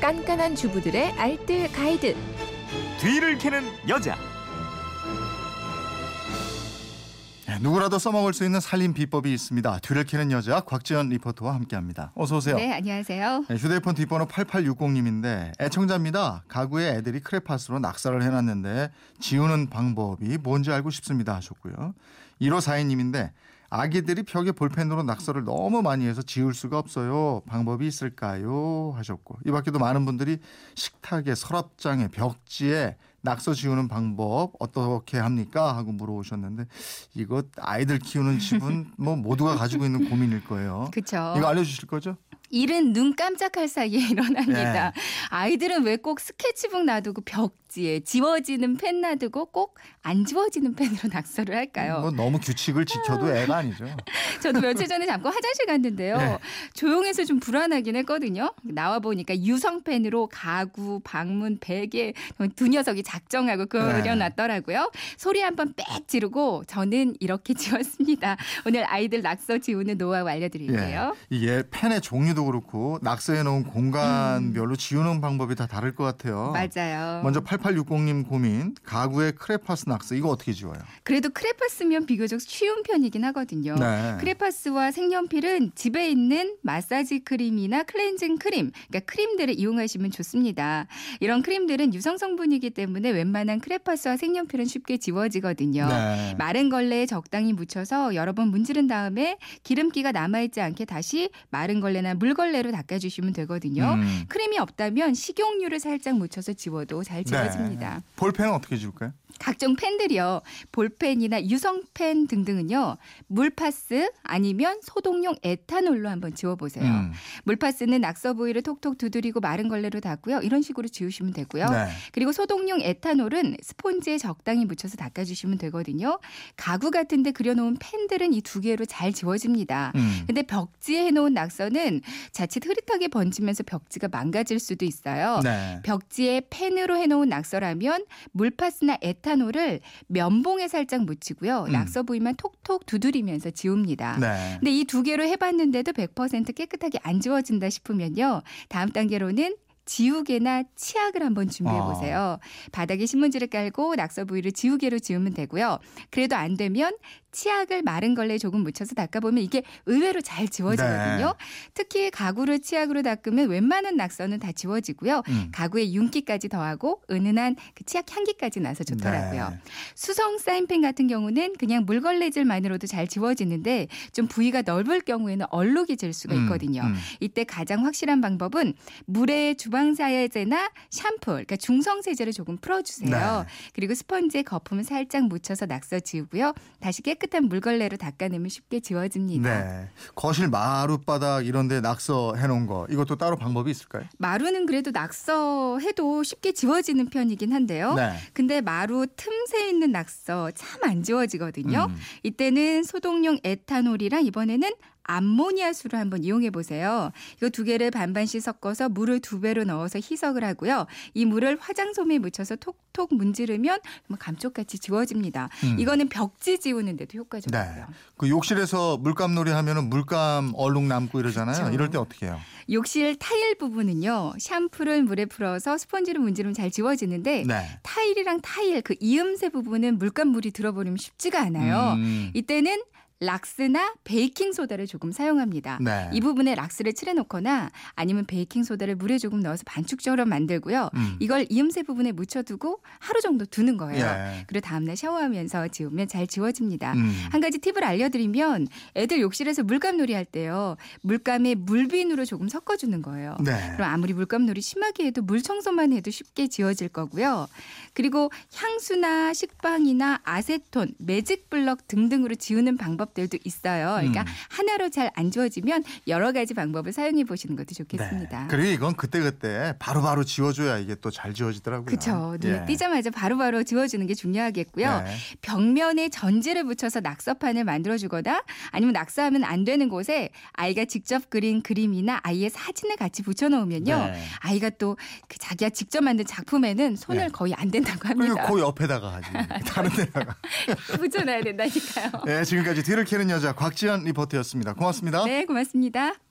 깐깐한 주부들의 알뜰 가이드. 뒤를 캐는 여자. 네, 누구라도 써먹을 수 있는 살림 비법이 있습니다. 뒤를 캐는 여자 곽지연 리포터와 함께합니다. 어서 오세요. 네, 안녕하세요. 네, 휴대폰 뒷번호 8860님인데 애청자입니다. 가구에 애들이 크레파스로 낙서를 해놨는데 지우는 방법이 뭔지 알고 싶습니다 하셨고요. 1542님인데 아기들이 벽에 볼펜으로 낙서를 너무 많이 해서 지울 수가 없어요. 방법이 있을까요? 하셨고 이 밖에도 많은 분들이 식탁에 서랍장에 벽지에 낙서 지우는 방법 어떻게 합니까? 하고 물어오셨는데 이거 아이들 키우는 집은 뭐 모두가 가지고 있는 고민일 거예요. 그렇죠. 이거 알려주실 거죠? 일은 눈 깜짝할 사이에 일어납니다. 네. 아이들은 왜 꼭 스케치북 놔두고 벽 지에 지워지는 펜 놔두고 꼭 안 지워지는 펜으로 낙서를 할까요? 뭐 너무 규칙을 지켜도 애가 아니죠. 저도 며칠 전에 잠깐 화장실 갔는데요. 네. 조용해서 좀 불안하긴 했거든요. 나와 보니까 유성펜으로 가구, 방문, 베개 두 녀석이 작정하고 그려놨더라고요. 소리 한번 빽 지르고 저는 이렇게 지웠습니다. 오늘 아이들 낙서 지우는 노하우 알려드릴게요. 예. 이게 펜의 종류도 그렇고 낙서해 놓은 공간별로 지우는 방법이 다 다를 것 같아요. 음. 맞아요. 먼저 8860님 고민 가구에 크레파스 낙서 이거 어떻게 지워요? 그래도 크레파스면 비교적 쉬운 편이긴 하거든요. 네. 크레파스와 색연필은 집에 있는 마사지 크림이나 클렌징 크림, 그러니까 크림들을 이용하시면 좋습니다. 이런 크림들은 유성 성분이기 때문에 웬만한 크레파스와 색연필은 쉽게 지워지거든요. 네. 마른 걸레에 적당히 묻혀서 여러 번 문지른 다음에 기름기가 남아있지 않게 다시 마른 걸레나 물걸레로 닦아주시면 되거든요. 음. 크림이 없다면 식용유를 살짝 묻혀서 지워도 잘 지워집니다. 네. 볼펜은 어떻게 지울까요? 각종 펜들이요. 볼펜이나 유성펜 등등은요. 물파스 아니면 소독용 에탄올로 한번 지워 보세요. 음. 물파스는 낙서 부위를 톡톡 두드리고 마른 걸레로 닦고요. 이런 식으로 지우시면 되고요. 네. 그리고 소독용 에탄올은 스폰지에 적당히 묻혀서 닦아 주시면 되거든요. 가구 같은 데 그려 놓은 펜들은 이 두 개로 잘 지워집니다. 음. 근데 벽지에 해 놓은 낙서는 자칫 흐릿하게 번지면서 벽지가 망가질 수도 있어요. 네. 벽지에 펜으로 해 놓은 낙서라면 물파스나 에탄 올을 면봉에 살짝 묻히고요. 음. 낙서 부위만 톡톡 두드리면서 지웁니다. 네. 근데 이 두 개로 해봤는데도 100% 깨끗하게 안 지워진다 싶으면요. 다음 단계로는 지우개나 치약을 한번 준비해 아. 보세요. 바닥에 신문지를 깔고 낙서 부위를 지우개로 지우면 되고요. 그래도 안 되면 치약을 마른 걸레에 조금 묻혀서 닦아보면 이게 의외로 잘 지워지거든요. 네. 특히 가구를 치약으로 닦으면 웬만한 낙서는 다 지워지고요. 음. 가구에 윤기까지 더하고 은은한 그 치약 향기까지 나서 좋더라고요. 네. 수성 사인펜 같은 경우는 그냥 물걸레질만으로도 잘 지워지는데 좀 부위가 넓을 경우에는 얼룩이 질 수가 음, 있거든요. 음. 이때 가장 확실한 방법은 물에 주방 사야제나 샴푸, 그러니까 중성세제를 조금 풀어주세요. 네. 그리고 스펀지에 거품을 살짝 묻혀서 낙서 지우고요. 다시 깨끗한 물걸레로 닦아내면 쉽게 지워집니다. 네. 거실 마룻바닥 이런 데 낙서 해 놓은 거 이것도 따로 방법이 있을까요? 마루는 그래도 낙서해도 쉽게 지워지는 편이긴 한데요. 네. 근데 마루 틈새 있는 낙서 참 안 지워지거든요. 음. 이때는 소독용 에탄올이랑 이번에는 암모니아수를 한번 이용해 보세요. 이거 두 개를 반반씩 섞어서 물을 두 배로 넣어서 희석을 하고요. 이 물을 화장솜에 묻혀서 톡톡 문지르면 뭐 감쪽같이 지워집니다. 음. 이거는 벽지 지우는데도 효과적이고요. 네. 그 욕실에서 물감 놀이 하면은 물감 얼룩 남고 이러잖아요. 그쵸. 이럴 때 어떻게 해요? 욕실 타일 부분은요. 샴푸를 물에 풀어서 스펀지로 문지르면 잘 지워지는데 네. 타일이랑 타일 그 이음새 부분은 물감 물이 들어버리면 쉽지가 않아요. 음. 이때는 락스나 베이킹 소다를 조금 사용합니다. 네. 이 부분에 락스를 칠해 놓거나 아니면 베이킹 소다를 물에 조금 넣어서 반죽처럼 만들고요. 음. 이걸 이음새 부분에 묻혀두고 하루 정도 두는 거예요. 예. 그리고 다음날 샤워하면서 지우면 잘 지워집니다. 음. 한 가지 팁을 알려드리면 애들 욕실에서 물감놀이 할 때요. 물감에 물비누를 조금 섞어주는 거예요. 네. 그럼 아무리 물감놀이 심하게 해도 물 청소만 해도 쉽게 지워질 거고요. 그리고 향수나 식빵이나 아세톤, 매직 블럭 등등으로 지우는 방법 들도 있어요. 그러니까 음. 하나로 잘안 지워지면 여러 가지 방법을 사용해 보시는 것도 네. 좋겠습니다. 그리고 이건 그때그때 바로 바로 지워줘야 이게 또 잘 지워지더라고요. 그렇죠. 눈에 예. 띄자마자 바로 바로 지워주는 게 중요하겠고요. 네. 벽면에 전지를 붙여서 낙서판을 만들어주거나 아니면 낙서하면 안 되는 곳에 아이가 직접 그린 그림이나 아이의 사진을 같이 붙여놓으면요. 네. 아이가 또 그 자기가 직접 만든 작품에는 손을 네. 거의 안 그리고 합니다. 그 옆에다가 하지. 다른 데다가. 붙여놔야 된다니까요. 네, 지금까지 뒤를 캐는 여자 곽지연 리포터였습니다. 고맙습니다. 네, 고맙습니다.